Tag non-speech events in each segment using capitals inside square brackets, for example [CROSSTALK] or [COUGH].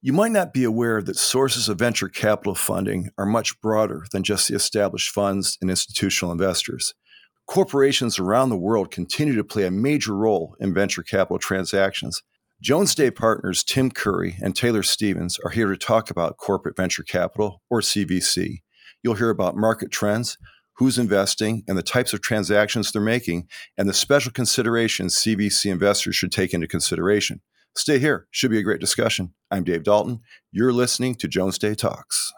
You might not be aware that sources of venture capital funding are much broader than just the established funds and institutional investors. Corporations around the world continue to play a major role in venture capital transactions. Jones Day partners Tim Curry and Taylor Stevens are here to talk about corporate venture capital, or CVC. You'll hear about market trends, who's investing, and the types of transactions they're making, and the special considerations CVC investors should take into consideration. Stay here. Should be a great discussion. I'm Dave Dalton. You're listening to Jones Day Talks.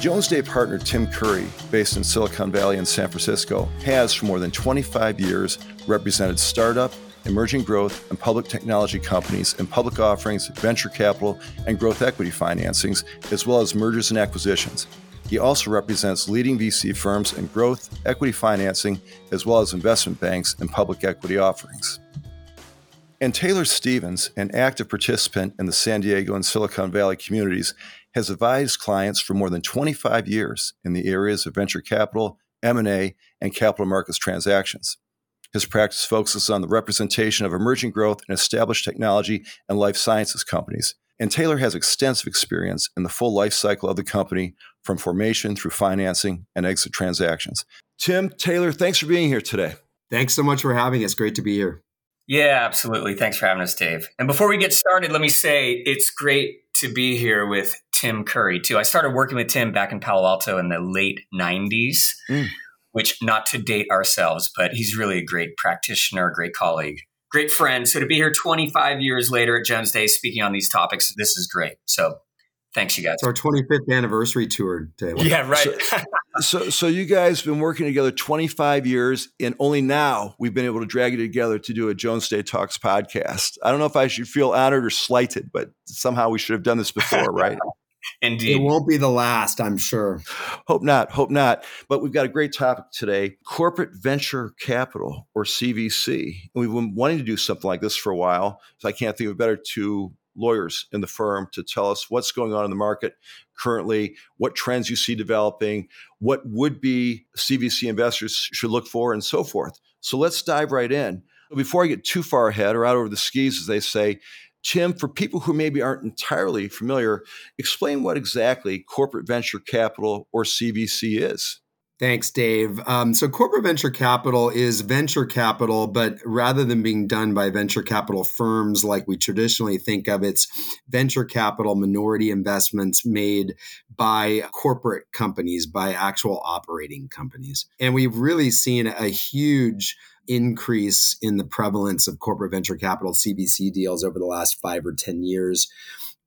Jones Day partner Tim Curry, based in Silicon Valley and San Francisco, has for more than 25 years represented startup, emerging growth, and public technology companies in public offerings, venture capital, and growth equity financings, as well as mergers and acquisitions. He also represents leading VC firms in growth, equity financing, as well as investment banks and public equity offerings. And Taylor Stevens, an active participant in the San Diego and Silicon Valley communities, has advised clients for more than 25 years in the areas of venture capital, M&A, and capital markets transactions. His practice focuses on the representation of emerging growth and established technology and life sciences companies. And Taylor has extensive experience in the full life cycle of the company from formation through financing and exit transactions. Tim, Taylor, thanks for being here today. Thanks so much for having us. Great to be here. Yeah, absolutely. Thanks for having us, Dave. And before we get started, let me say it's great to be here with Tim Curry, too. I started working with Tim back in Palo Alto in the late 90s, mm. which not to date ourselves, but he's really a great practitioner, a great colleague, great friend. So to be here 25 years later at Jones Day speaking on these topics, this is great. So Thanks, you guys. It's our 25th anniversary tour, Taylor. Yeah, right. so, so, so, you guys have been working together 25 years, and only now we've been able to drag you together to do a Jones Day Talks podcast. I don't know if I should feel honored or slighted, but somehow we should have done this before, right? [LAUGHS] Indeed. It won't be the last, I'm sure. Hope not. Hope not. But we've got a great topic today corporate venture capital, or CVC. And we've been wanting to do something like this for a while. So I can't think of better two lawyers in the firm to tell us what's going on in the market currently, what trends you see developing, what would be CVC investors should look for, and so forth. So let's dive right in. Before I get too far ahead or out over the skis, as they say, Tim, for people who maybe aren't entirely familiar, explain what exactly corporate venture capital or CVC is. Thanks, Dave. Um, so, corporate venture capital is venture capital, but rather than being done by venture capital firms like we traditionally think of, it's venture capital minority investments made by corporate companies, by actual operating companies. And we've really seen a huge increase in the prevalence of corporate venture capital CVC deals over the last five or 10 years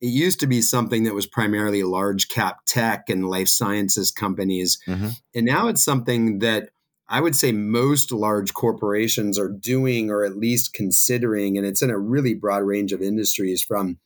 it used to be something that was primarily large cap tech and life sciences companies. Mm-hmm. And now it's something that I would say most large corporations are doing or at least considering. And it's in a really broad range of industries from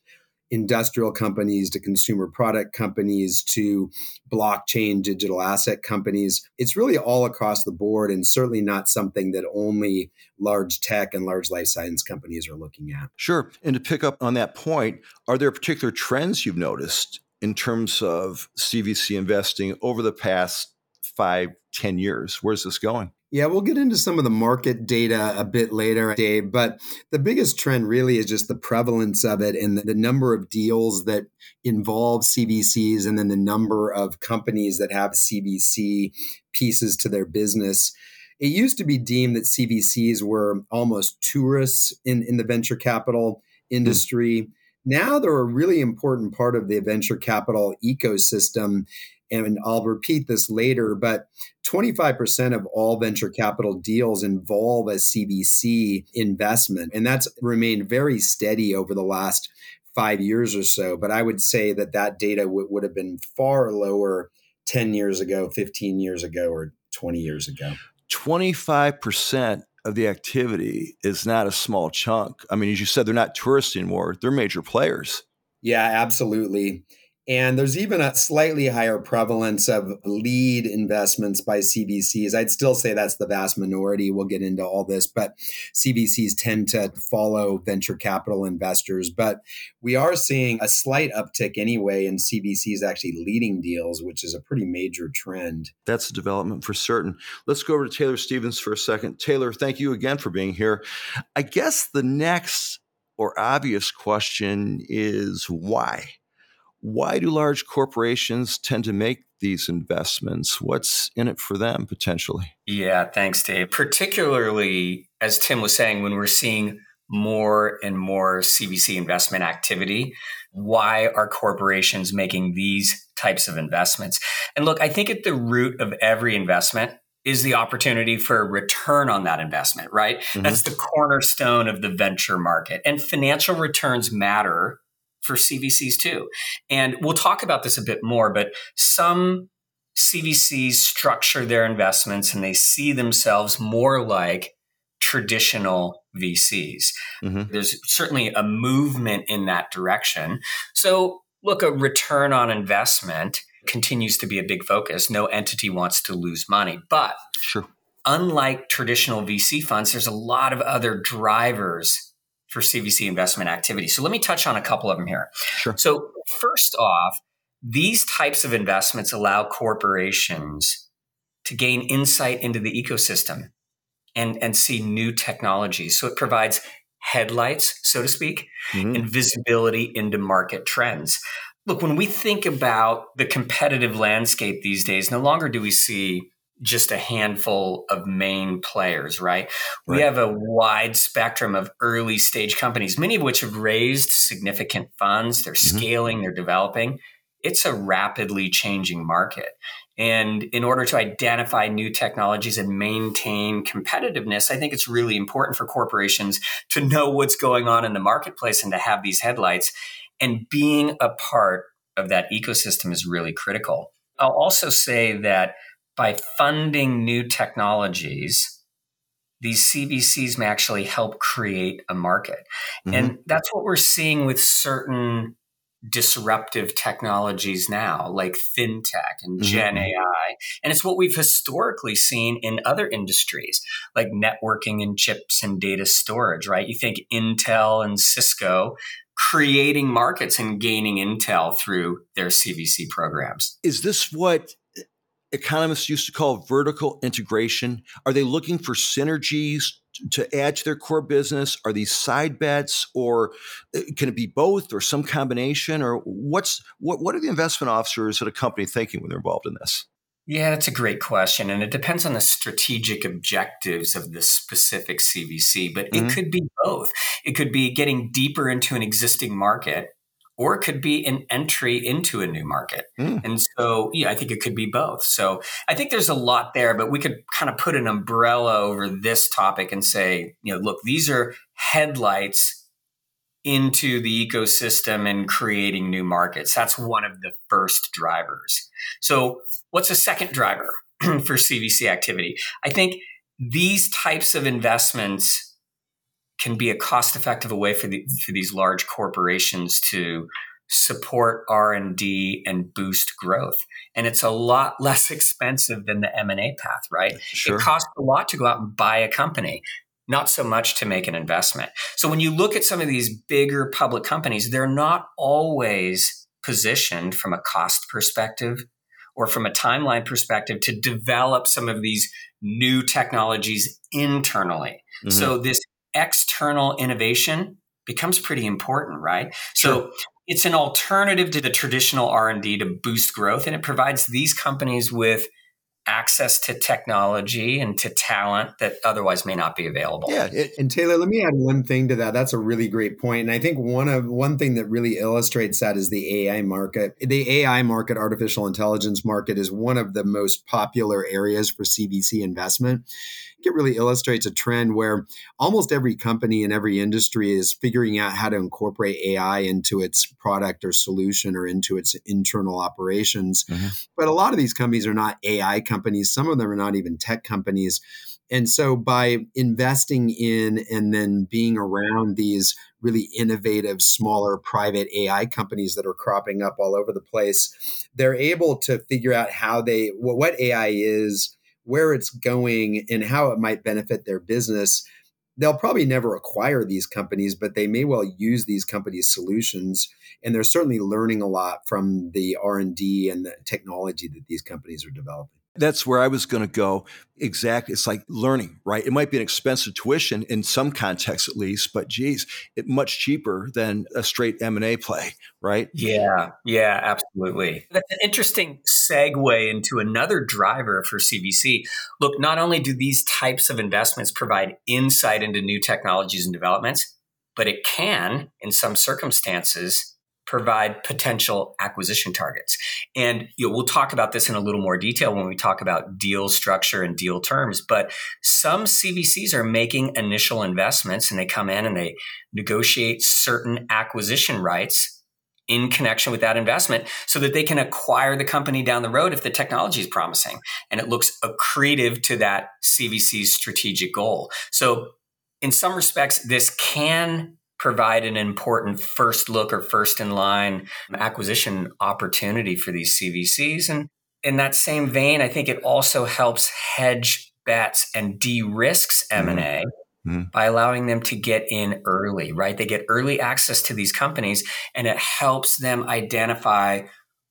industrial companies to consumer product companies to blockchain digital asset companies. It's really all across the board and certainly not something that only large tech and large life science companies are looking at. Sure. And to pick up on that point, are there particular trends you've noticed in terms of CVC investing over the past five, ten years? Where's this going? Yeah, we'll get into some of the market data a bit later, Dave. But the biggest trend really is just the prevalence of it and the number of deals that involve CVCs and then the number of companies that have CVC pieces to their business. It used to be deemed that CVCs were almost tourists in, in the venture capital industry. Mm. Now they're a really important part of the venture capital ecosystem and I'll repeat this later, but 25% of all venture capital deals involve a CVC investment. And that's remained very steady over the last five years or so. But I would say that that data w- would have been far lower 10 years ago, 15 years ago, or 20 years ago. 25% of the activity is not a small chunk. I mean, as you said, they're not tourists anymore, they're major players. Yeah, absolutely. And there's even a slightly higher prevalence of lead investments by CVCs. I'd still say that's the vast minority. We'll get into all this, but CVCs tend to follow venture capital investors. But we are seeing a slight uptick anyway in CVCs actually leading deals, which is a pretty major trend. That's a development for certain. Let's go over to Taylor Stevens for a second. Taylor, thank you again for being here. I guess the next or obvious question is why? Why do large corporations tend to make these investments? What's in it for them potentially? Yeah, thanks, Dave. Particularly, as Tim was saying, when we're seeing more and more CVC investment activity, why are corporations making these types of investments? And look, I think at the root of every investment is the opportunity for a return on that investment, right? Mm-hmm. That's the cornerstone of the venture market. And financial returns matter for CVCs too. And we'll talk about this a bit more, but some CVCs structure their investments and they see themselves more like traditional VCs. Mm-hmm. There's certainly a movement in that direction. So, look, a return on investment continues to be a big focus. No entity wants to lose money. But sure. unlike traditional VC funds, there's a lot of other drivers for CVC investment activity. So let me touch on a couple of them here. Sure. So, first off, these types of investments allow corporations to gain insight into the ecosystem and, and see new technologies. So it provides headlights, so to speak, mm-hmm. and visibility into market trends. Look, when we think about the competitive landscape these days, no longer do we see just a handful of main players, right? right? We have a wide spectrum of early stage companies, many of which have raised significant funds. They're mm-hmm. scaling, they're developing. It's a rapidly changing market. And in order to identify new technologies and maintain competitiveness, I think it's really important for corporations to know what's going on in the marketplace and to have these headlights. And being a part of that ecosystem is really critical. I'll also say that by funding new technologies, these CVCs may actually help create a market. Mm-hmm. And that's what we're seeing with certain disruptive technologies now, like fintech and mm-hmm. Gen AI. And it's what we've historically seen in other industries, like networking and chips and data storage, right? You think Intel and Cisco creating markets and gaining intel through their CVC programs. Is this what economists used to call vertical integration? Are they looking for synergies to add to their core business? Are these side bets, or uh, can it be both, or some combination? Or what's what? What are the investment officers at a company thinking when they're involved in this? Yeah, that's a great question. And it depends on the strategic objectives of the specific CVC, but mm-hmm. it could be both. It could be getting deeper into an existing market, or it could be an entry into a new market. Mm. And so, yeah, I think it could be both. So I think there's a lot there, but we could kind of put an umbrella over this topic and say, you know, look, these are headlights into the ecosystem and creating new markets. That's one of the first drivers. So, what's a second driver [CLEARS THROAT] for CVC activity? I think these types of investments can be a cost-effective way for, the, for these large corporations to support r&d and boost growth and it's a lot [LAUGHS] less expensive than the m&a path right sure. it costs a lot to go out and buy a company not so much to make an investment. So when you look at some of these bigger public companies, they're not always positioned from a cost perspective or from a timeline perspective to develop some of these new technologies internally. Mm-hmm. So this external innovation becomes pretty important, right? Sure. So it's an alternative to the traditional R&D to boost growth and it provides these companies with access to technology and to talent that otherwise may not be available. Yeah, and Taylor, let me add one thing to that. That's a really great point, and I think one of one thing that really illustrates that is the AI market. The AI market, artificial intelligence market, is one of the most popular areas for CVC investment it really illustrates a trend where almost every company in every industry is figuring out how to incorporate AI into its product or solution or into its internal operations. Mm-hmm. But a lot of these companies are not AI companies, some of them are not even tech companies. And so by investing in and then being around these really innovative, smaller private AI companies that are cropping up all over the place, they're able to figure out how they, what AI is, where it's going and how it might benefit their business they'll probably never acquire these companies but they may well use these companies solutions. And they're certainly learning a lot from the r&d and the technology that these companies are developing That's where I was going to go. Exactly. It's like learning, right? It might be an expensive tuition in some contexts at least, but geez, it much cheaper than a straight M&A play, right? Yeah. Yeah, absolutely. That's an interesting segue into another driver for CVC. Look, not only do these types of investments provide insight into new technologies and developments, but it can, in some circumstances, provide potential acquisition targets. And you know, we'll talk about this in a little more detail when we talk about deal structure and deal terms. But some CVCs are making initial investments and they come in and they negotiate certain acquisition rights in connection with that investment so that they can acquire the company down the road if the technology is promising and it looks accretive to that CVC's strategic goal. So in some respects, this can provide an important first look or first in line acquisition opportunity for these CVCs. And in that same vein, I think it also helps hedge bets and de-risks M&A mm-hmm. mm-hmm. by allowing them to get in early, right? They get early access to these companies and it helps them identify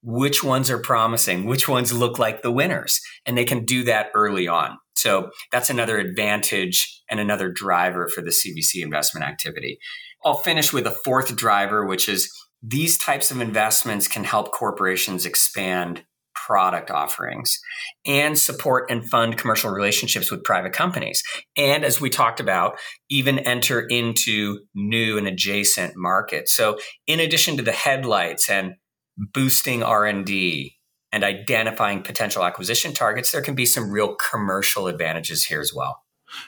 which ones are promising, which ones look like the winners, and they can do that early on. So that's another advantage and another driver for the CVC investment activity. I'll finish with a fourth driver, which is these types of investments can help corporations expand product offerings and support and fund commercial relationships with private companies. And as we talked about even enter into new and adjacent markets. So in addition to the headlights and boosting r&d and identifying potential acquisition targets there can be some real commercial advantages here as well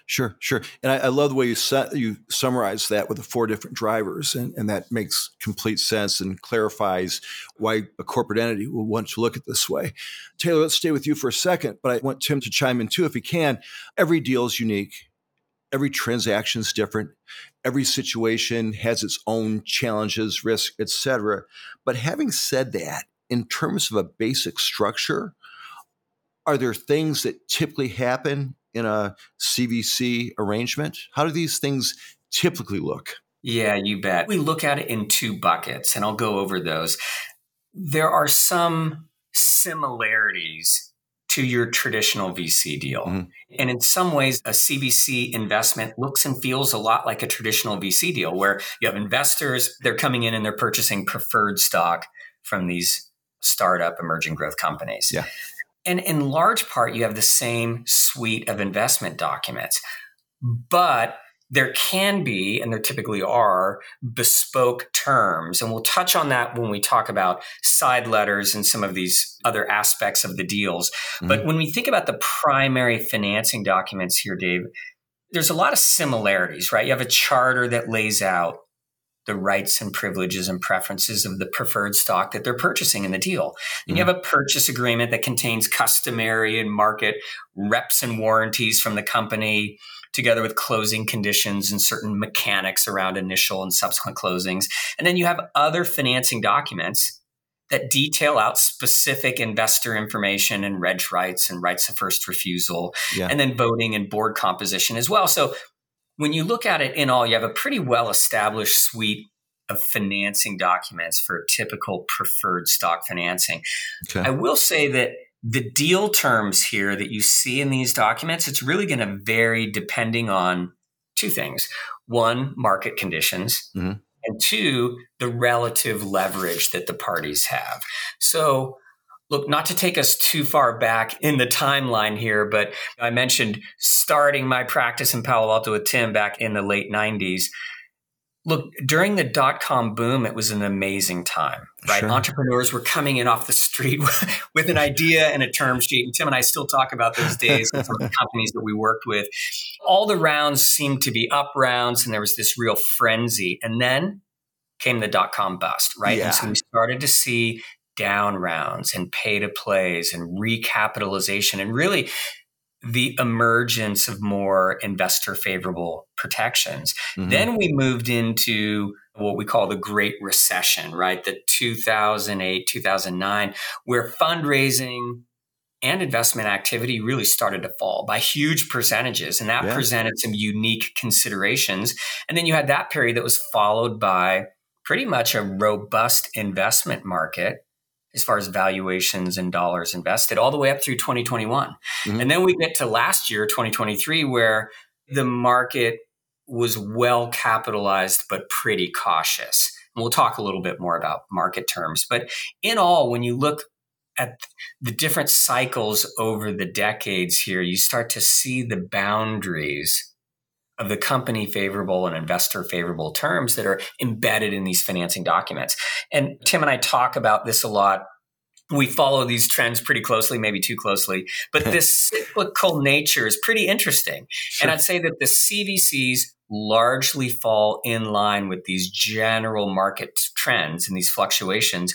Sure, sure. And I, I love the way you su- you summarize that with the four different drivers, and, and that makes complete sense and clarifies why a corporate entity will want to look at this way. Taylor, let's stay with you for a second, but I want Tim to chime in too if he can. Every deal is unique. Every transaction is different. Every situation has its own challenges, risk, etc. But having said that, in terms of a basic structure, are there things that typically happen in a CVC arrangement? How do these things typically look? Yeah, you bet. We look at it in two buckets, and I'll go over those. There are some similarities to your traditional VC deal. Mm-hmm. And in some ways, a CVC investment looks and feels a lot like a traditional VC deal where you have investors, they're coming in and they're purchasing preferred stock from these startup emerging growth companies. Yeah. And in large part, you have the same suite of investment documents. But there can be, and there typically are, bespoke terms. And we'll touch on that when we talk about side letters and some of these other aspects of the deals. Mm-hmm. But when we think about the primary financing documents here, Dave, there's a lot of similarities, right? You have a charter that lays out the rights and privileges and preferences of the preferred stock that they're purchasing in the deal. Then mm-hmm. you have a purchase agreement that contains customary and market reps and warranties from the company, together with closing conditions and certain mechanics around initial and subsequent closings. And then you have other financing documents that detail out specific investor information and reg rights and rights of first refusal, yeah. and then voting and board composition as well. So when you look at it in all, you have a pretty well established suite of financing documents for typical preferred stock financing. Okay. I will say that the deal terms here that you see in these documents, it's really going to vary depending on two things. One, market conditions. Mm-hmm. And two, the relative leverage that the parties have. So Look, not to take us too far back in the timeline here, but I mentioned starting my practice in Palo Alto with Tim back in the late 90s. Look, during the dot com boom, it was an amazing time, right? Sure. Entrepreneurs were coming in off the street [LAUGHS] with an idea and a term sheet. And Tim and I still talk about those days with some of the companies that we worked with. All the rounds seemed to be up rounds, and there was this real frenzy. And then came the dot com bust, right? Yeah. And so we started to see down rounds and pay to plays and recapitalization and really the emergence of more investor favorable protections. Mm-hmm. Then we moved into what we call the Great Recession, right? The 2008, 2009, where fundraising and investment activity really started to fall by huge percentages. And that yeah. presented some unique considerations. And then you had that period that was followed by pretty much a robust investment market as far as valuations and dollars invested all the way up through 2021. Mm-hmm. And then we get to last year, 2023, where the market was well capitalized but pretty cautious. And we'll talk a little bit more about market terms. But in all, when you look at the different cycles over the decades here, you start to see the boundaries of the company favorable and investor favorable terms that are embedded in these financing documents. And Tim and I talk about this a lot. We follow these trends pretty closely, maybe too closely, but [LAUGHS] this cyclical nature is pretty interesting. Sure. And I'd say that the CVCs largely fall in line with these general market trends and these fluctuations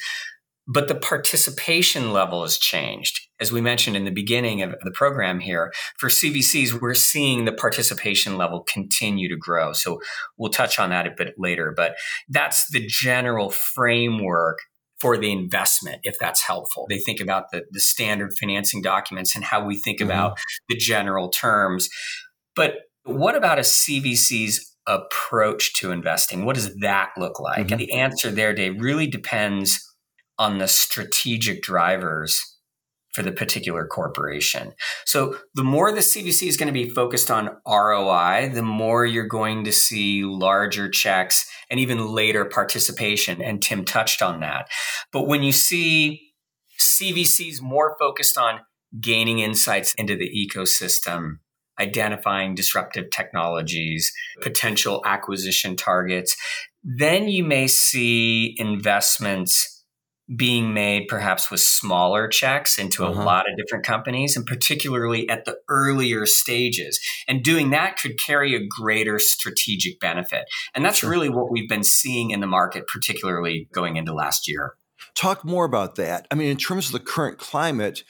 but the participation level has changed. As we mentioned in the beginning of the program here, for CVCs, we're seeing the participation level continue to grow. So we'll touch on that a bit later, but that's the general framework for the investment, if that's helpful. They think about the, the standard financing documents and how we think mm-hmm. about the general terms. But what about a CVC's approach to investing? What does that look like? Mm-hmm. And the answer there, Dave, really depends on the strategic drivers for the particular corporation. So the more the CVC is going to be focused on ROI, the more you're going to see larger checks and even later participation. And Tim touched on that. But when you see CVCs more focused on gaining insights into the ecosystem, identifying disruptive technologies, potential acquisition targets, then you may see investments being made perhaps with smaller checks into uh-huh. a lot of different companies and particularly at the earlier stages and doing that could carry a greater strategic benefit and that's sure. really what we've been seeing in the market particularly going into last year talk more about that i mean in terms of the current climate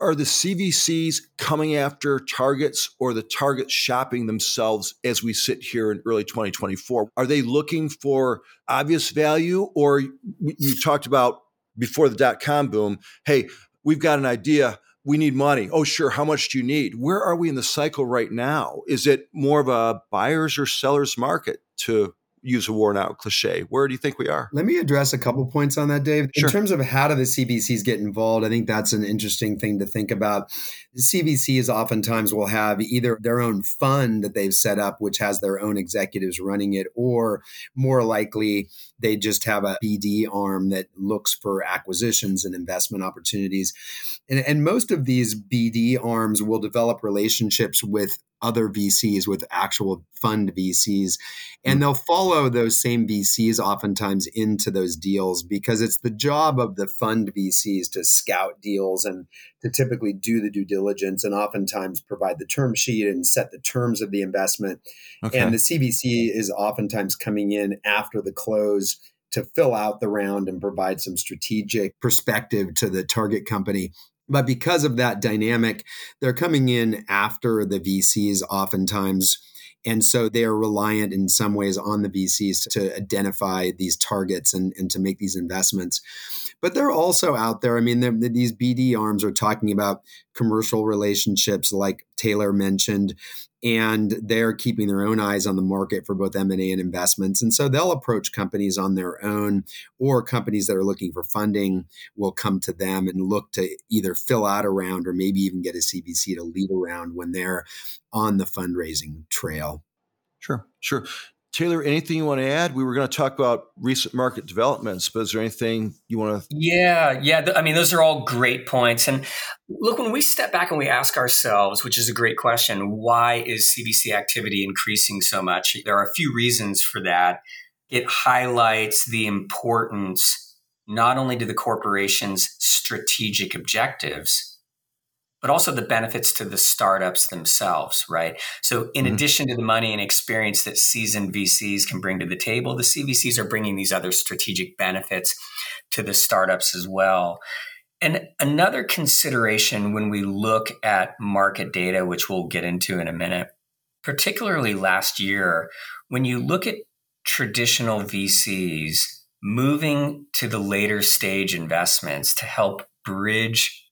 are the CVCs coming after targets or the targets shopping themselves as we sit here in early 2024? Are they looking for obvious value or you talked about before the dot com boom, hey, we've got an idea. We need money. Oh, sure. How much do you need? Where are we in the cycle right now? Is it more of a buyer's or seller's market to use a worn out cliche. Where do you think we are? Let me address a couple points on that, Dave. Sure. In terms of how do the CVCs get involved, I think that's an interesting thing to think about. The CVCs oftentimes will have either their own fund that they've set up, which has their own executives running it, or more likely they just have a BD arm that looks for acquisitions and investment opportunities. And, and most of these BD arms will develop relationships with other VCs, with actual fund VCs. And hmm. they'll follow those same VCs oftentimes into those deals because it's the job of the fund VCs to scout deals and to typically do the due diligence and oftentimes provide the term sheet and set the terms of the investment. Okay. And the CVC is oftentimes coming in after the close to fill out the round and provide some strategic perspective to the target company. But because of that dynamic, they're coming in after the VCs oftentimes. And so they are reliant in some ways on the VCs to, identify these targets and, and to make these investments. But they're also out there. I mean, these BD arms are talking about commercial relationships, like Taylor mentioned, and they're keeping their own eyes on the market for both M&A and investments. And so they'll approach companies on their own or companies that are looking for funding will come to them and look to either fill out a round or maybe even get a CVC to lead around when they're on the fundraising trail. Sure, sure. Taylor, anything you want to add? We were going to talk about recent market developments, but is there anything you want to? Yeah, yeah. I mean, those are all great points. And look, when we step back and we ask ourselves, which is a great question, why is CVC activity increasing so much? There are a few reasons for that. It highlights the importance not only to the corporation's strategic objectives, but also the benefits to the startups themselves, right? So, in mm-hmm. addition to the money and experience that seasoned VCs can bring to the table, the CVCs are bringing these other strategic benefits to the startups as well. And another consideration when we look at market data, which we'll get into in a minute, particularly last year, when you look at traditional VCs moving to the later stage investments to help bridge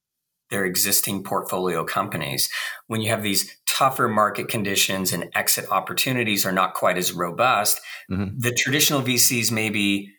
their existing portfolio companies. When you have these tougher market conditions and exit opportunities are not quite as robust, mm-hmm. the traditional VCs may be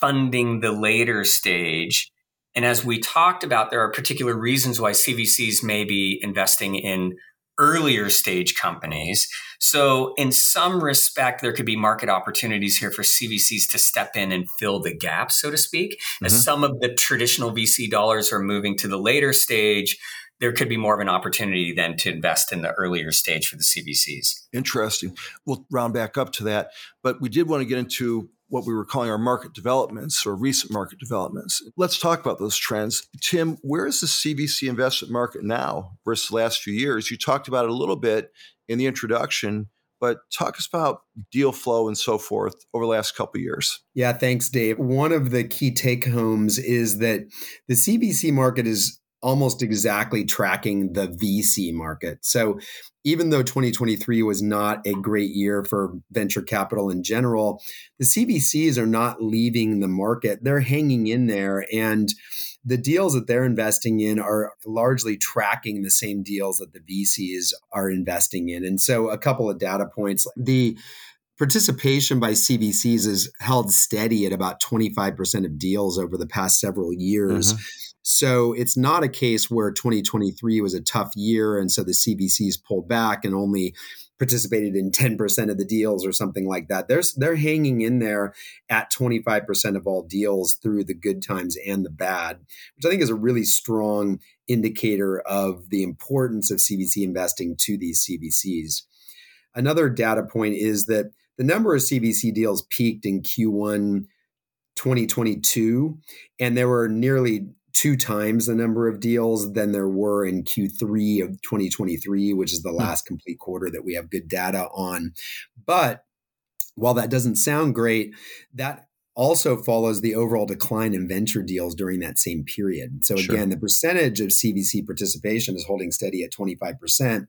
funding the later stage And as we talked about, there are particular reasons why CVCs may be investing in earlier stage companies. So, in some respect, there could be market opportunities here for CVCs to step in and fill the gap, so to speak. Mm-hmm. As some of the traditional VC dollars are moving to the later stage, there could be more of an opportunity then to invest in the earlier stage for the CVCs. Interesting. We'll round back up to that, but we did want to get into what we were calling our market developments or recent market developments. Let's talk about those trends. Tim, where is the CVC investment market now versus the last few years? You talked about it a little bit in the introduction, but talk us about deal flow and so forth over the last couple years. Yeah, thanks, Dave. One of the key take homes is that the CVC market is almost exactly tracking the VC market. So even though 2023 was not a great year for venture capital in general, the CVCs are not leaving the market. They're hanging in there and the deals that they're investing in are largely tracking the same deals that the VCs are investing in. And so a couple of data points. The participation by CVCs is held steady at about 25% of deals over the past several years. Mm-hmm. So it's not a case where 2023 was a tough year and so the CVCs pulled back and only participated in 10% of the deals or something like that. They're, they're hanging in there at 25% of all deals through the good times and the bad, which I think is a really strong indicator of the importance of CVC investing to these CVCs. Another data point is that the number of CVC deals peaked in Q1 2022, and there were nearly two times the number of deals than there were in Q3 of 2023, which is the hmm. last complete quarter that we have good data on. But while that doesn't sound great, that also follows the overall decline in venture deals during that same period. So sure. again, the percentage of CVC participation is holding steady at 25%.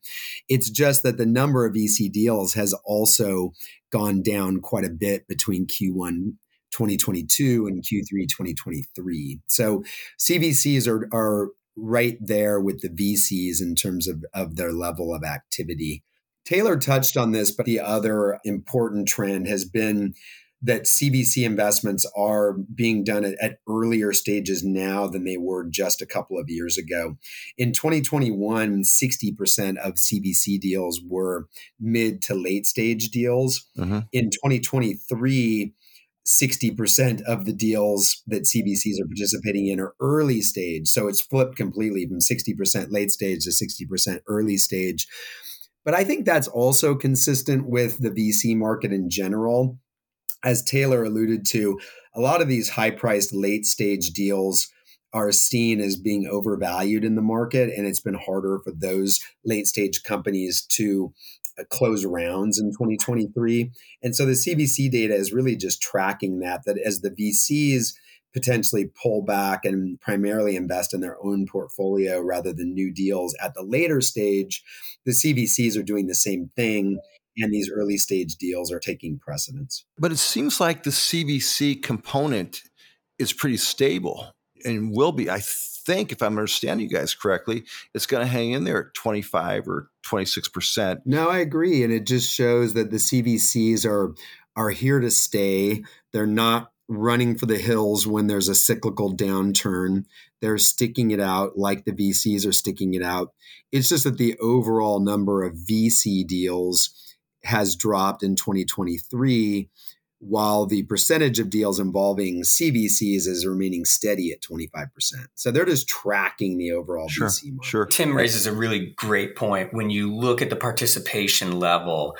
It's just that the number of VC deals has also gone down quite a bit between Q1 2022 and Q3 2023. So CVCs are, are right there with the VCs in terms of, of their level of activity. Taylor touched on this, but the other important trend has been that CVC investments are being done at, at, earlier stages now than they were just a couple of years ago. In 2021, 60% of CVC deals were mid to late stage deals. Mm-hmm. In 2023, 60% of the deals that CVCs are participating in are early stage. So it's flipped completely from 60% late stage to 60% early stage. But I think that's also consistent with the VC market in general. As Taylor alluded to, a lot of these high priced late stage deals are seen as being overvalued in the market, and it's been harder for those late stage companies to Uh, close rounds in 2023. And so the CVC data is really just tracking that, that as the VCs potentially pull back and primarily invest in their own portfolio rather than new deals at the later stage, the CVCs are doing the same thing. And these early stage deals are taking precedence. But it seems like the CVC component is pretty stable and will be. I think, if I'm understanding you guys correctly, it's going to hang in there at 25 or 26 percent. No, I agree, and it just shows that the CVCs are are here to stay. They're not running for the hills when there's a cyclical downturn. They're sticking it out like the VCs are sticking it out. It's just that the overall number of VC deals has dropped in 2023 while the percentage of deals involving CVCs is remaining steady at 25%. So they're just tracking the overall sure, VC market. Sure. Tim raises a really great point. When you look at the participation level,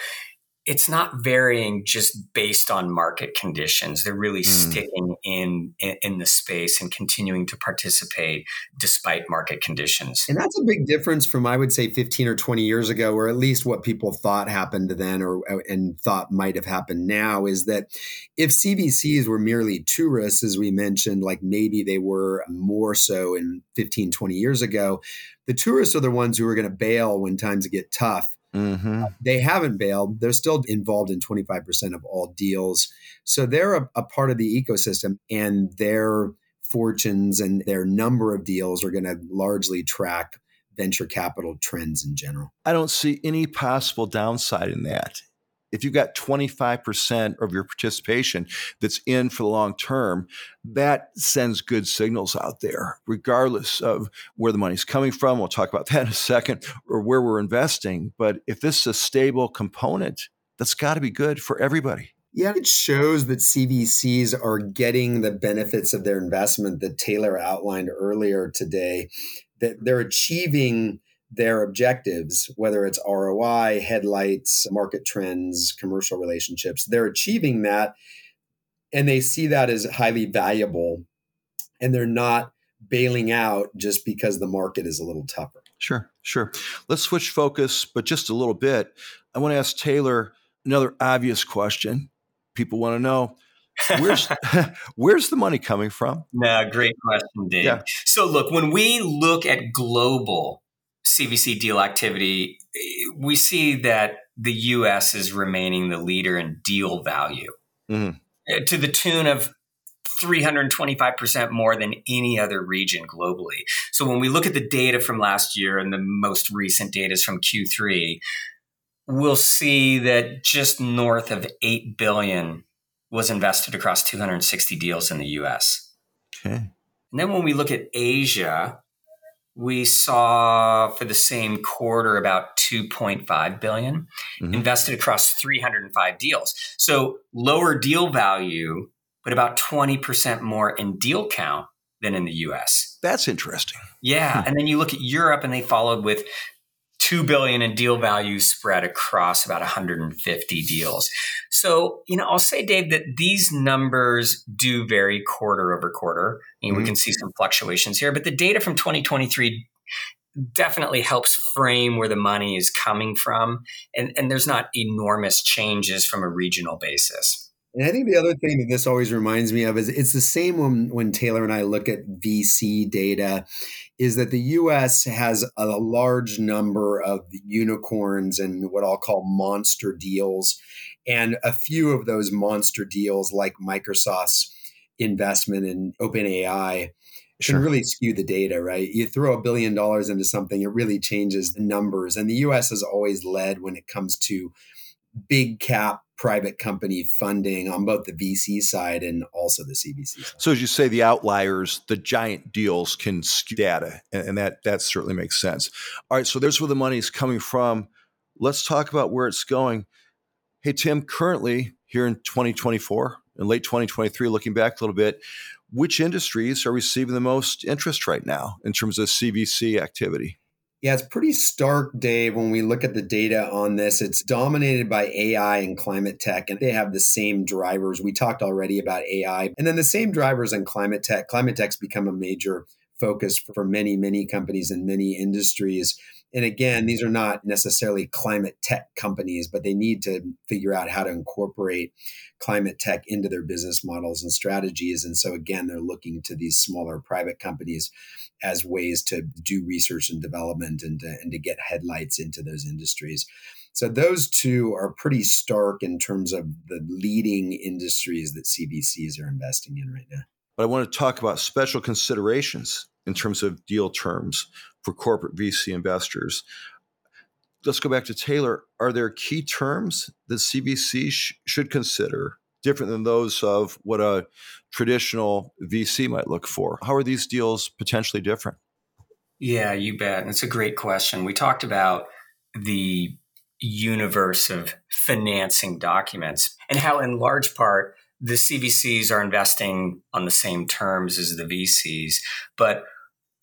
it's not varying just based on market conditions. They're really mm. sticking in, in, in the space and continuing to participate despite market conditions. And that's a big difference from I would say 15 or 20 years ago, or at least what people thought happened then or and thought might have happened now is that if CVCs were merely tourists, as we mentioned, like maybe they were more so in 15, 20 years ago, the tourists are the ones who are going to bail when times get tough Mm-hmm. They haven't bailed. They're still involved in 25% of all deals. So they're a, a part of the ecosystem and their fortunes and their number of deals are going to largely track venture capital trends in general. I don't see any possible downside in that. If you've got 25% of your participation that's in for the long term, that sends good signals out there, regardless of where the money's coming from. We'll talk about [LAUGHS] that in a second, or where we're investing. But if this is a stable component, that's got to be good for everybody. Yeah, it shows that CVCs are getting the benefits of their investment that Taylor outlined earlier today, that they're achieving their objectives, whether it's ROI, headlights, market trends, commercial relationships, they're achieving that and they see that as highly valuable and they're not bailing out just because the market is a little tougher. Sure, sure. Let's switch focus, but just a little bit. I want to ask Taylor another obvious question. People want to know where's [LAUGHS] where's the money coming from? Nah, great question, Dave. Yeah. So look, when we look at global CVC deal activity, we see that the US is remaining the leader in deal value mm-hmm. to the tune of 325% more than any other region globally. So when we look at the data from last year and the most recent data is from Q3, we'll see that just north of 8 billion was invested across 260 deals in the US. Okay. And then when we look at Asia, we saw for the same quarter about 2.5 billion mm-hmm. invested across 305 deals. So lower deal value, but about 20% more in deal count than in the US. That's interesting. Yeah, hmm. and then you look at Europe and they followed with 2 billion in deal value spread across about 150 deals. So, you know, I'll say Dave that these numbers do vary quarter over quarter. I mean, mm-hmm. we can see some fluctuations here, but the data from 2023 definitely helps frame where the money is coming from and, and there's not enormous changes from a regional basis. And I think the other thing that this always reminds me of is it's the same when, when Taylor and I look at VC data, is that the US has a large number of unicorns and what I'll call monster deals. And a few of those monster deals, like Microsoft's investment in OpenAI, can sure. really skew the data, right? You throw a billion dollars into something, it really changes the numbers. And the US has always led when it comes to big cap private company funding on both the VC side and also the CVC side. So as you say, the outliers, the giant deals can skew data, and that that certainly makes sense. All right, so there's where the money is coming from. Let's talk about where it's going. Hey Tim, currently here in 2024, in late 2023, looking back a little bit, which industries are receiving the most interest right now in terms of CVC activity? Yeah, it's pretty stark, Dave, when we look at the data on this. It's dominated by AI and climate tech, and they have the same drivers. We talked already about AI, and then the same drivers in climate tech. Climate tech's become a major focus for many, many companies and many industries. And again, these are not necessarily climate tech companies, but they need to figure out how to incorporate climate tech into their business models and strategies. And so, again, they're looking to these smaller private companies as ways to do research and development and to, and to get headlights into those industries. So, those two are pretty stark in terms of the leading industries that CVCs are investing in right now. But I want to talk about special considerations in terms of deal terms for corporate VC investors. Let's go back to Taylor. Are there key terms that CVC sh- should consider different than those of what a traditional VC might look for? How are these deals potentially different? Yeah, you bet. It's a great question. We talked about the universe of financing documents and how, in large part, the CVCs are investing on the same terms as the VCs. But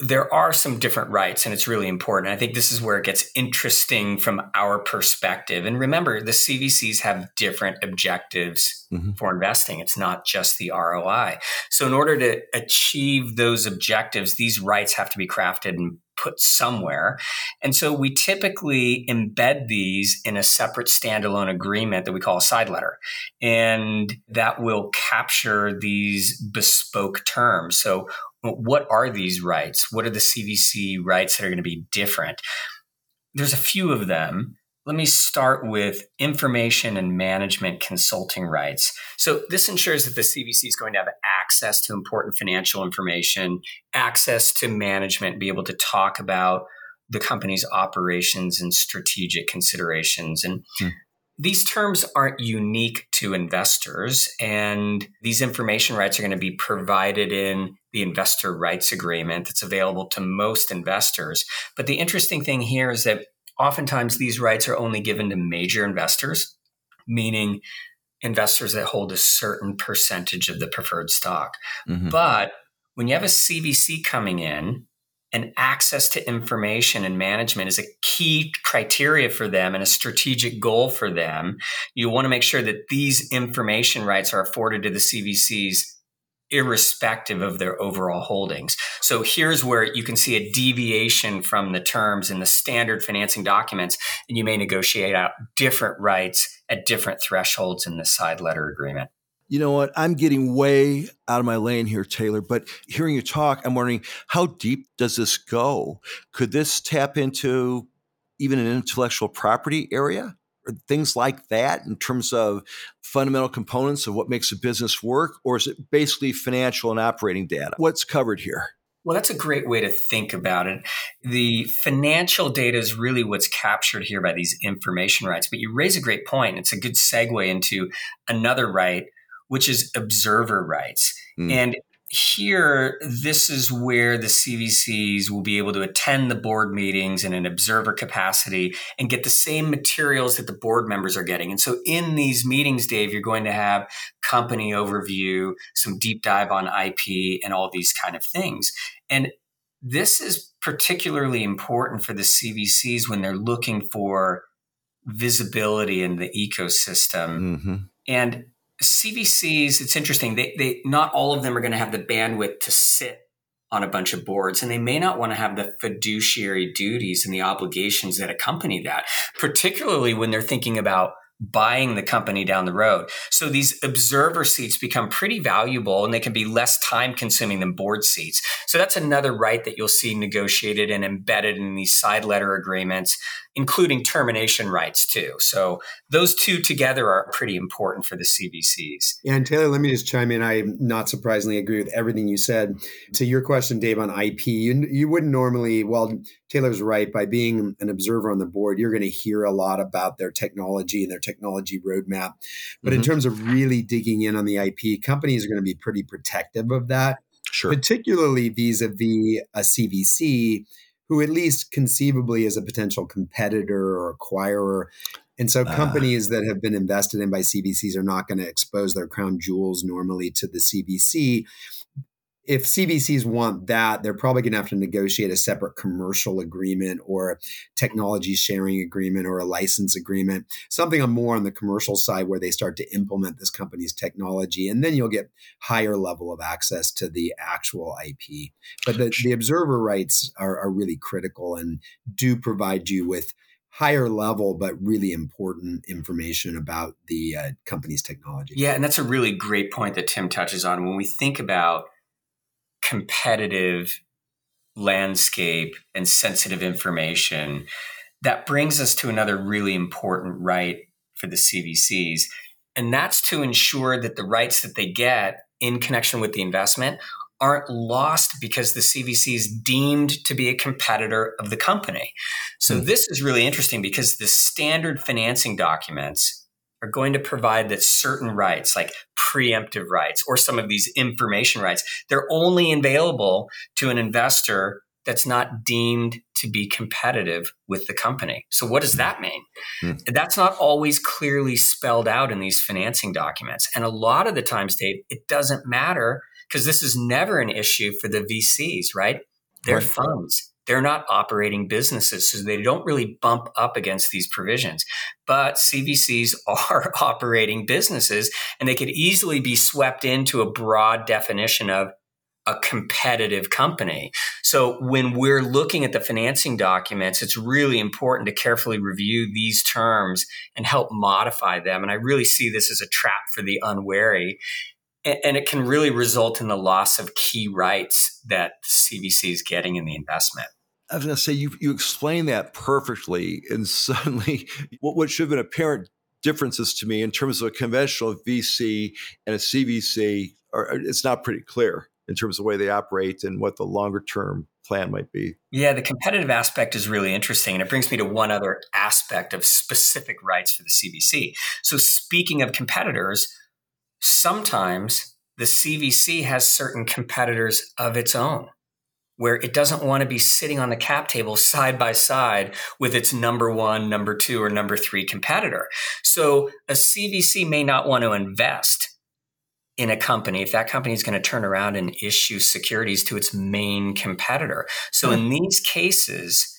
there are some different rights and it's really important. I think this is where it gets interesting from our perspective. And remember, the CVCs have different objectives mm-hmm. for investing. It's not just the ROI. So in order to achieve those objectives, these rights have to be crafted and put somewhere. And so we typically embed these in a separate standalone agreement that we call a side letter. And that will capture these bespoke terms. So what are these rights? What are the CVC rights that are going to be different? There's a few of them. Let me start with information and management consulting rights. So, this ensures that the CVC is going to have access to important financial information, access to management, be able to talk about the company's operations and strategic considerations. And hmm. These terms aren't unique to investors, and these information rights are going to be provided in the investor rights agreement that's available to most investors. But the interesting thing here is that oftentimes these rights are only given to major investors, meaning investors that hold a certain percentage of the preferred stock. Mm-hmm. But when you have a CVC coming in, and access to information and management is a key criteria for them and a strategic goal for them. You want to make sure that these information rights are afforded to the CVCs irrespective of their overall holdings. So here's where you can see a deviation from the terms in the standard financing documents, and you may negotiate out different rights at different thresholds in the side letter agreement. You know what? I'm getting way out of my lane here, Taylor, but hearing you talk, I'm wondering how deep does this go? Could this tap into even an intellectual property area? Or things like that in terms of fundamental components of what makes a business work? Or is it basically financial and operating data? What's covered here? Well, that's a great way to think about it. The financial data is really what's captured here by these information rights. But you raise a great point. It's a good segue into another right, which is observer rights. Mm. And here, this is where the CVCs will be able to attend the board meetings in an observer capacity and get the same materials that the board members are getting. And so, in these meetings, Dave, you're going to have company overview, some deep dive on IP, and all these kind of things. And this is particularly important for the CVCs when they're looking for visibility in the ecosystem. Mm-hmm. And CVCs, it's interesting. They, they not all of them are going to have the bandwidth to sit on a bunch of boards, and they may not want to have the fiduciary duties and the obligations that accompany that, particularly when they're thinking about buying the company down the road. So these observer seats become pretty valuable and they can be less time consuming than board seats. So that's another right that you'll see negotiated and embedded in these side letter agreements including termination rights too. So those two together are pretty important for the CVCs. Yeah, and Taylor, let me just chime in. I not surprisingly agree with everything you said. To your question, Dave, on IP, you, you wouldn't normally, well, Taylor's right. By being an observer on the board, you're going to hear a lot about their technology and their technology roadmap. But mm-hmm. in terms of really digging in on the IP, companies are going to be pretty protective of that. Sure. Particularly vis a vis a CVC who at least conceivably is a potential competitor or acquirer. And so ah. companies uh, that have been invested in by CVCs are not going to expose their crown jewels normally to the CVC if CVCs want that, they're probably going to have to negotiate a separate commercial agreement or technology sharing agreement or a license agreement, something on more on the commercial side where they start to implement this company's technology. And then you'll get higher level of access to the actual IP. But the, the observer rights are, are really critical and do provide you with higher level but really important information about the uh, company's technology. Yeah, and that's a really great point that Tim touches on. When we think about competitive landscape and sensitive information, that brings us to another really important right for the CVCs. And that's to ensure that the rights that they get in connection with the investment aren't lost because the CVC is deemed to be a competitor of the company. So mm-hmm. this is really interesting because the standard financing documents are going to provide that certain rights, like preemptive rights or some of these information rights, they're only available to an investor that's not deemed to be competitive with the company. So, what does that mean? Hmm. That's not always clearly spelled out in these financing documents. And a lot of the times, Dave, it doesn't matter because this is never an issue for the VCs, right? They're right. funds they're not operating businesses, so they don't really bump up against these provisions. But CVCs [LAUGHS] are operating businesses, and they could easily be swept into a broad definition of a competitive company. So when we're looking at the financing documents, it's really important to carefully review these terms and help modify them. And I really see this as a trap for the unwary. And it can really result in the loss of key rights that CVC is getting in the investment. I was going to say you you explained that perfectly, and [LAUGHS] suddenly what what should have been apparent differences to me in terms of a conventional VC and a CVC are it's not pretty clear. in terms of the way they operate and what the longer term plan might be. Yeah, the competitive aspect is really interesting. And it brings me to one other aspect of specific rights for the CVC. So, speaking of competitors, sometimes the CVC has certain competitors of its own where it doesn't want to be sitting on the cap table side by side with its number one, number two, or number three competitor. So a CVC may not want to invest in a company if that company is going to turn around and issue securities to its main competitor. So in hmm. these cases,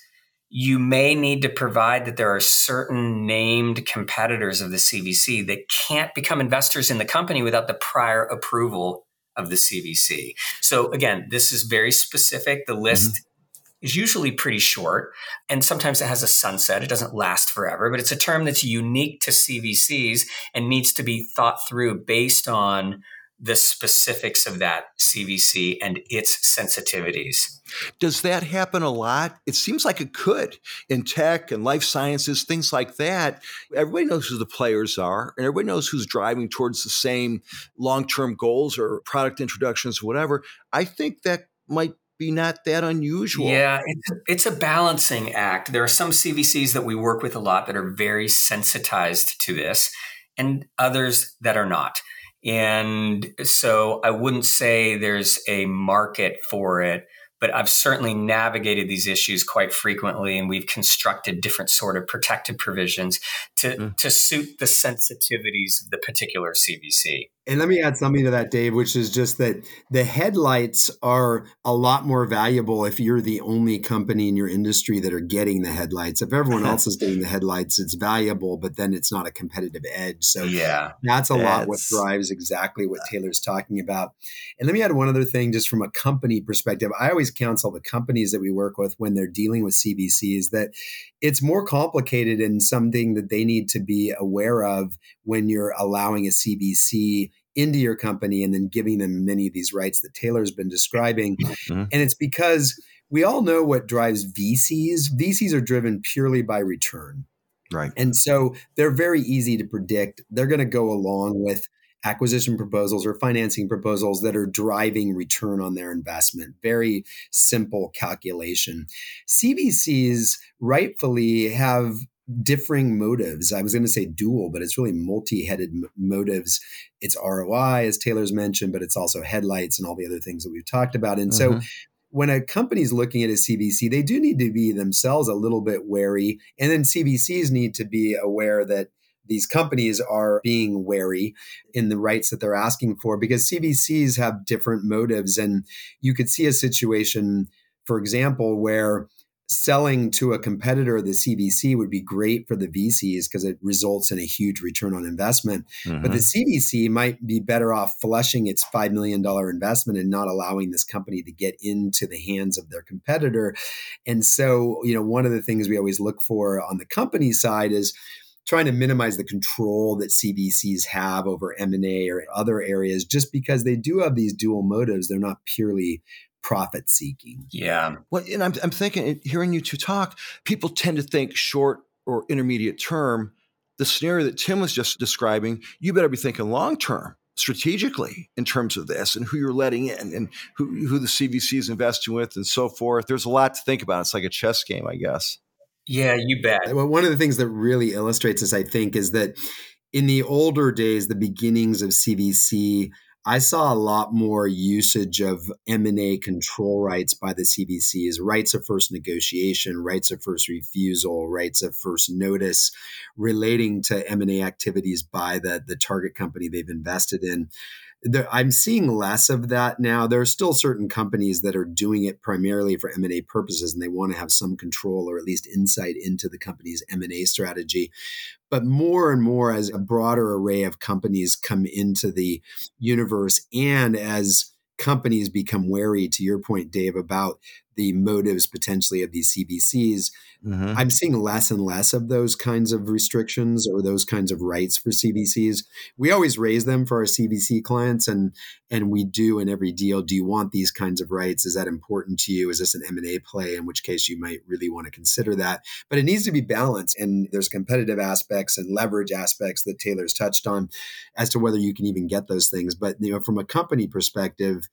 you may need to provide that there are certain named competitors of the CVC that can't become investors in the company without the prior approval of the CVC. So again, this is very specific. The list mm-hmm. is usually pretty short and sometimes it has a sunset. It doesn't last forever, but it's a term that's unique to CVCs and needs to be thought through based on the specifics of that CVC and its sensitivities. Does that happen a lot? It seems like it could in tech and life sciences, things like that. Everybody knows who the players are, and everybody knows who's driving towards the same long term goals or product introductions, or whatever. I think that might be not that unusual. Yeah, it's, it's a balancing act. There are some CVCs that we work with a lot that are very sensitized to this, and others that are not. And so I wouldn't say there's a market for it but I've certainly navigated these issues quite frequently, and we've constructed different sort of protective provisions to mm. to suit the sensitivities of the particular CVC. And let me add something to that, Dave, which is just that the headlights are a lot more valuable if you're the only company in your industry that are getting the headlights. If everyone [LAUGHS] else is getting the headlights, it's valuable, but then it's not a competitive edge. So yeah, that's a that's... lot what drives exactly what uh, Taylor's talking about. And let me add one other thing, just from a company perspective. I always counsel the companies that we work with when they're dealing with CVCs that it's more complicated and something that they need to be aware of when you're allowing a CVC into your company and then giving them many of these rights that Taylor's been describing. Mm-hmm. And it's because we all know what drives VCs. VCs are driven purely by return. Right. And so they're very easy to predict. They're going to go along with acquisition proposals or financing proposals that are driving return on their investment. Very simple calculation. CVCs rightfully have differing motives. I was going to say dual, but it's really multi headed m- motives. It's ROI, as Taylor's mentioned, but it's also headlights and all the other things that we've talked about. And so mm-hmm. when a company's looking at a CVC, they do need to be themselves a little bit wary. And then CVCs need to be aware that these companies are being wary in the rights that they're asking for because CVCs have different motives. And you could see a situation, for example, where selling to a competitor of the CVC would be great for the VCs because it results in a huge return on investment. Mm-hmm. But the CVC might be better off flushing its $5 million investment and not allowing this company to get into the hands of their competitor. And so, you know, one of the things we always look for on the company side is trying to minimize the control that CVCs have over M&A or other areas just because they do have these dual motives. They're not purely profit seeking. Yeah. Well, and I'm, I'm thinking, hearing you two talk, people tend to think short or intermediate term. The scenario that Tim was just describing, you better be thinking long term strategically in terms of this and who you're letting in and who, who the CVC is investing with and so forth. There's a lot to think about. It's like a chess game, I guess. Yeah, you bet. Well, one of the things that really illustrates this, I think, is that in the older days, the beginnings of CVC I saw a lot more usage of M&A control rights by the CVCs, rights of first negotiation, rights of first refusal, rights of first notice relating to M&A activities by the, the target company they've invested in there, I'm seeing less of that now. There are still certain companies that are doing it primarily for M&A purposes and they want to have some control or at least insight into the company's M&A strategy. But more and more as a broader array of companies come into the universe and as companies become wary to your point Dave about the motives potentially of these CVCs. Mm-hmm. I'm seeing less and less of those kinds of restrictions or those kinds of rights for CVCs. We always raise them for our CVC clients, and and we do in every deal. Do you want these kinds of rights? Is that important to you? Is this an M and A play? In which case, you might really want to consider that. But it needs to be balanced, and there's competitive aspects and leverage aspects that Taylor's touched on as to whether you can even get those things. But you know, from a company perspective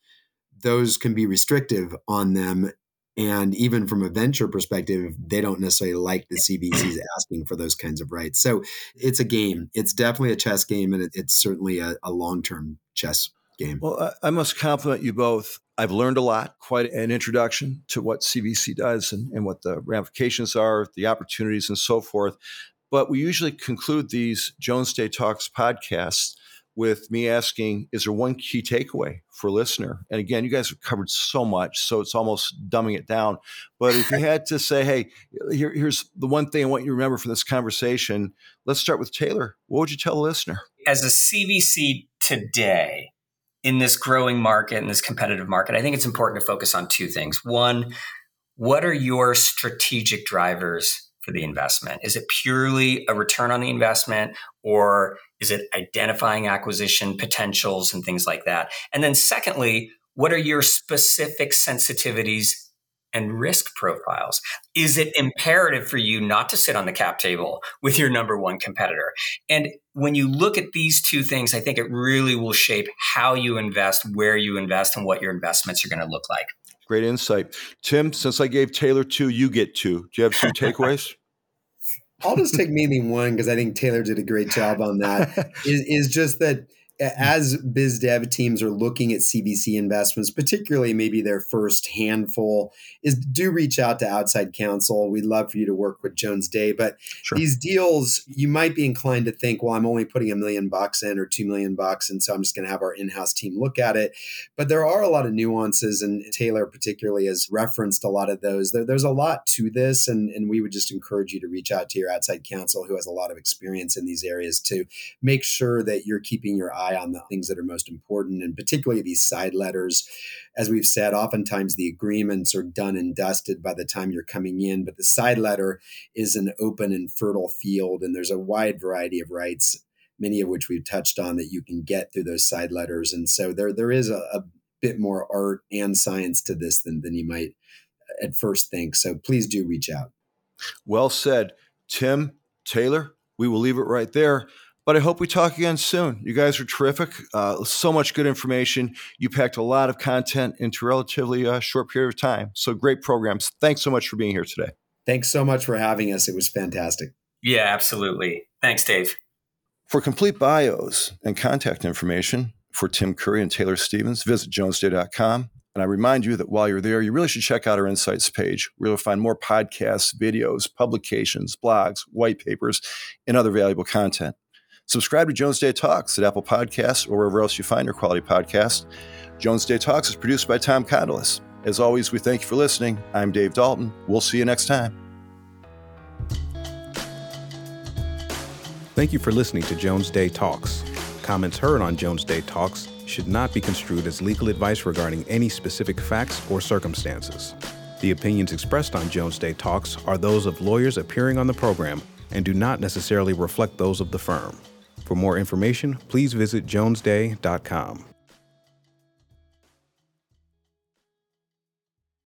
those can be restrictive on them and even from a venture perspective, they don't necessarily like the CVCs asking for those kinds of rights. So it's a game. It's definitely a chess game, and it's certainly a, a long term chess game. Well, I, must compliment you both. I've learned a lot, quite an introduction to what CVC does and, and what the ramifications are, the opportunities, and so forth. But we usually conclude these Jones Day Talks podcasts with me asking, is there one key takeaway for a listener? And again, you guys have covered so much, so it's almost dumbing it down. But if you [LAUGHS] had to say, hey, here, here's the one thing I want you to remember from this conversation, let's start with Taylor. What would you tell the listener? As a CVC today, in this growing market, in this competitive market, I think it's important to focus on two things. One, what are your strategic drivers for the investment? Is it purely a return on the investment or is it identifying acquisition potentials and things like that? And then, secondly, what are your specific sensitivities and risk profiles? Is it imperative for you not to sit on the cap table with your number one competitor? And when you look at these two things, I think it really will shape how you invest, where you invest, and what your investments are going to look like. Great insight. Tim, since I gave Taylor two, you get two. Do you have two [LAUGHS] takeaways? I'll just take [LAUGHS] maybe one because I think Taylor did a great job on that. [LAUGHS] is, is just that Hmm. as biz dev teams are looking at CVC investments, particularly maybe their first handful, is do reach out to outside counsel. We'd love for you to work with Jones Day, but sure. these deals, you might be inclined to think, well, I'm only putting a million bucks in or two million bucks, and so I'm just going to have our in-house team look at it. But there are a lot of nuances, and Taylor particularly has referenced a lot of those. There, there's a lot to this, and, and we would just encourage you to reach out to your outside counsel who has a lot of experience in these areas to make sure that you're keeping your eye eye on the things that are most important, and particularly these side letters. As we've said, oftentimes the agreements are done and dusted by the time you're coming in, but the side letter is an open and fertile field, and there's a wide variety of rights, many of which we've touched on that you can get through those side letters. And so there there is a, a bit more art and science to this than, than you might at first think. So please do reach out. Well said. Tim, Taylor, we will leave it right there. But I hope we talk again soon. You guys are terrific. Uh, so much good information. You packed a lot of content into a relatively uh, short period of time. So great programs. Thanks so much for being here today. Thanks so much for having us. It was fantastic. Yeah, absolutely. Thanks, Dave. For complete bios and contact information for Tim Curry and Taylor Stevens, visit jonesday.com. And I remind you that while you're there, you really should check out our insights page, where you'll find more podcasts, videos, publications, blogs, white papers, and other valuable content. Subscribe to Jones Day Talks at Apple Podcasts or wherever else you find your quality podcast. Jones Day Talks is produced by Tom Kondilas. As always, we thank you for listening. I'm Dave Dalton. We'll see you next time. Thank you for listening to Jones Day Talks. Comments heard on Jones Day Talks should not be construed as legal advice regarding any specific facts or circumstances. The opinions expressed on Jones Day Talks are those of lawyers appearing on the program and do not necessarily reflect those of the firm. For more information, please visit jonesday.com.